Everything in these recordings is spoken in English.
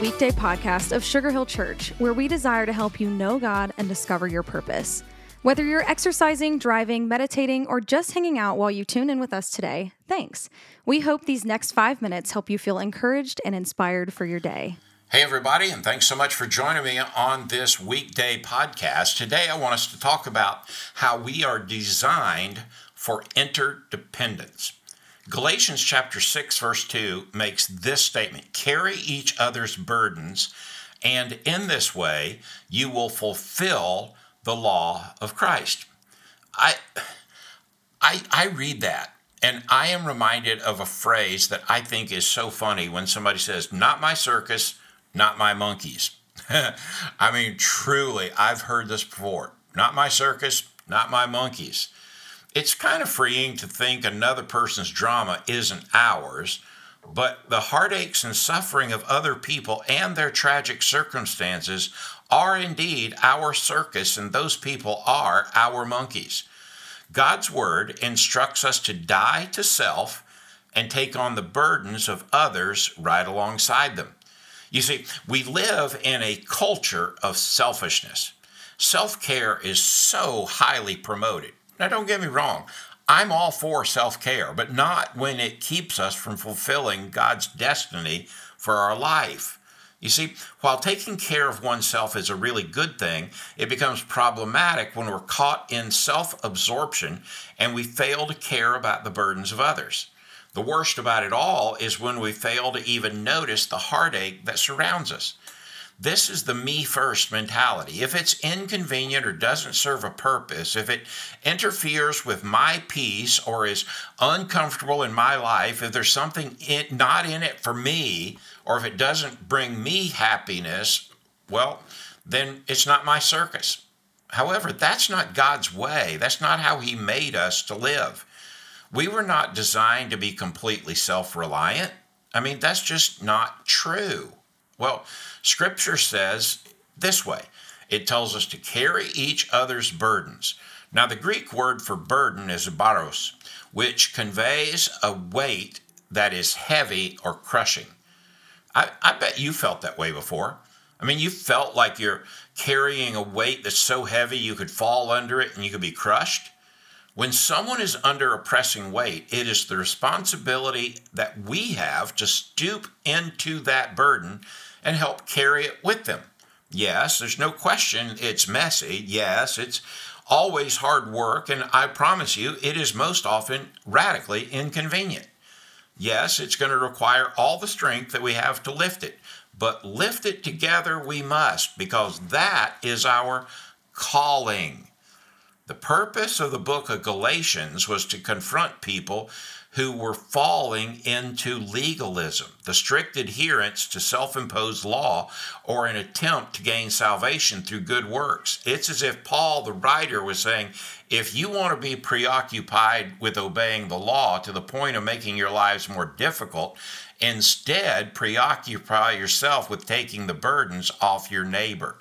weekday podcast of Sugar Hill Church, where we desire to help you know God and discover your purpose. Whether you're exercising, driving, meditating, or just hanging out while you tune in with us today, thanks. We hope these next five minutes help you feel encouraged and inspired for your day. Hey, everybody, and thanks so much for joining me on this weekday podcast. Today, I want us to talk about how we are designed for interdependence. Galatians chapter 6 verse 2 makes this statement, carry each other's burdens, and in this way you will fulfill the law of Christ. I I I read that and I am reminded of a phrase that I think is so funny when somebody says, "Not my circus, not my monkeys." I mean, truly, I've heard this before. Not my circus, not my monkeys. It's kind of freeing to think another person's drama isn't ours, but the heartaches and suffering of other people and their tragic circumstances are indeed our circus, and those people are our monkeys. God's word instructs us to die to self and take on the burdens of others right alongside them. You see, we live in a culture of selfishness. Self care is so highly promoted. Now, don't get me wrong, I'm all for self care, but not when it keeps us from fulfilling God's destiny for our life. You see, while taking care of oneself is a really good thing, it becomes problematic when we're caught in self absorption and we fail to care about the burdens of others. The worst about it all is when we fail to even notice the heartache that surrounds us. This is the me first mentality. If it's inconvenient or doesn't serve a purpose, if it interferes with my peace or is uncomfortable in my life, if there's something in, not in it for me, or if it doesn't bring me happiness, well, then it's not my circus. However, that's not God's way. That's not how He made us to live. We were not designed to be completely self reliant. I mean, that's just not true. Well, Scripture says this way it tells us to carry each other's burdens. Now, the Greek word for burden is baros, which conveys a weight that is heavy or crushing. I, I bet you felt that way before. I mean, you felt like you're carrying a weight that's so heavy you could fall under it and you could be crushed. When someone is under a pressing weight, it is the responsibility that we have to stoop into that burden and help carry it with them. Yes, there's no question it's messy. Yes, it's always hard work, and I promise you, it is most often radically inconvenient. Yes, it's going to require all the strength that we have to lift it, but lift it together we must because that is our calling. The purpose of the book of Galatians was to confront people who were falling into legalism, the strict adherence to self imposed law, or an attempt to gain salvation through good works. It's as if Paul, the writer, was saying if you want to be preoccupied with obeying the law to the point of making your lives more difficult, instead preoccupy yourself with taking the burdens off your neighbor.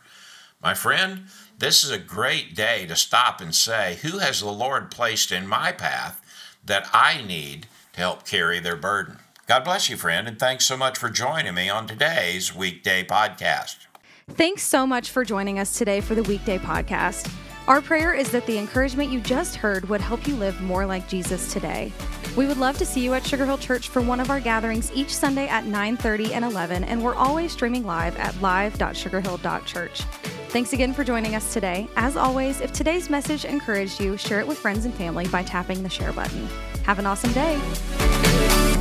My friend, this is a great day to stop and say, Who has the Lord placed in my path that I need to help carry their burden? God bless you, friend, and thanks so much for joining me on today's weekday podcast. Thanks so much for joining us today for the weekday podcast. Our prayer is that the encouragement you just heard would help you live more like Jesus today. We would love to see you at Sugar Hill Church for one of our gatherings each Sunday at 9:30 and 11, and we're always streaming live at live.sugarhill.church. Thanks again for joining us today. As always, if today's message encouraged you, share it with friends and family by tapping the share button. Have an awesome day.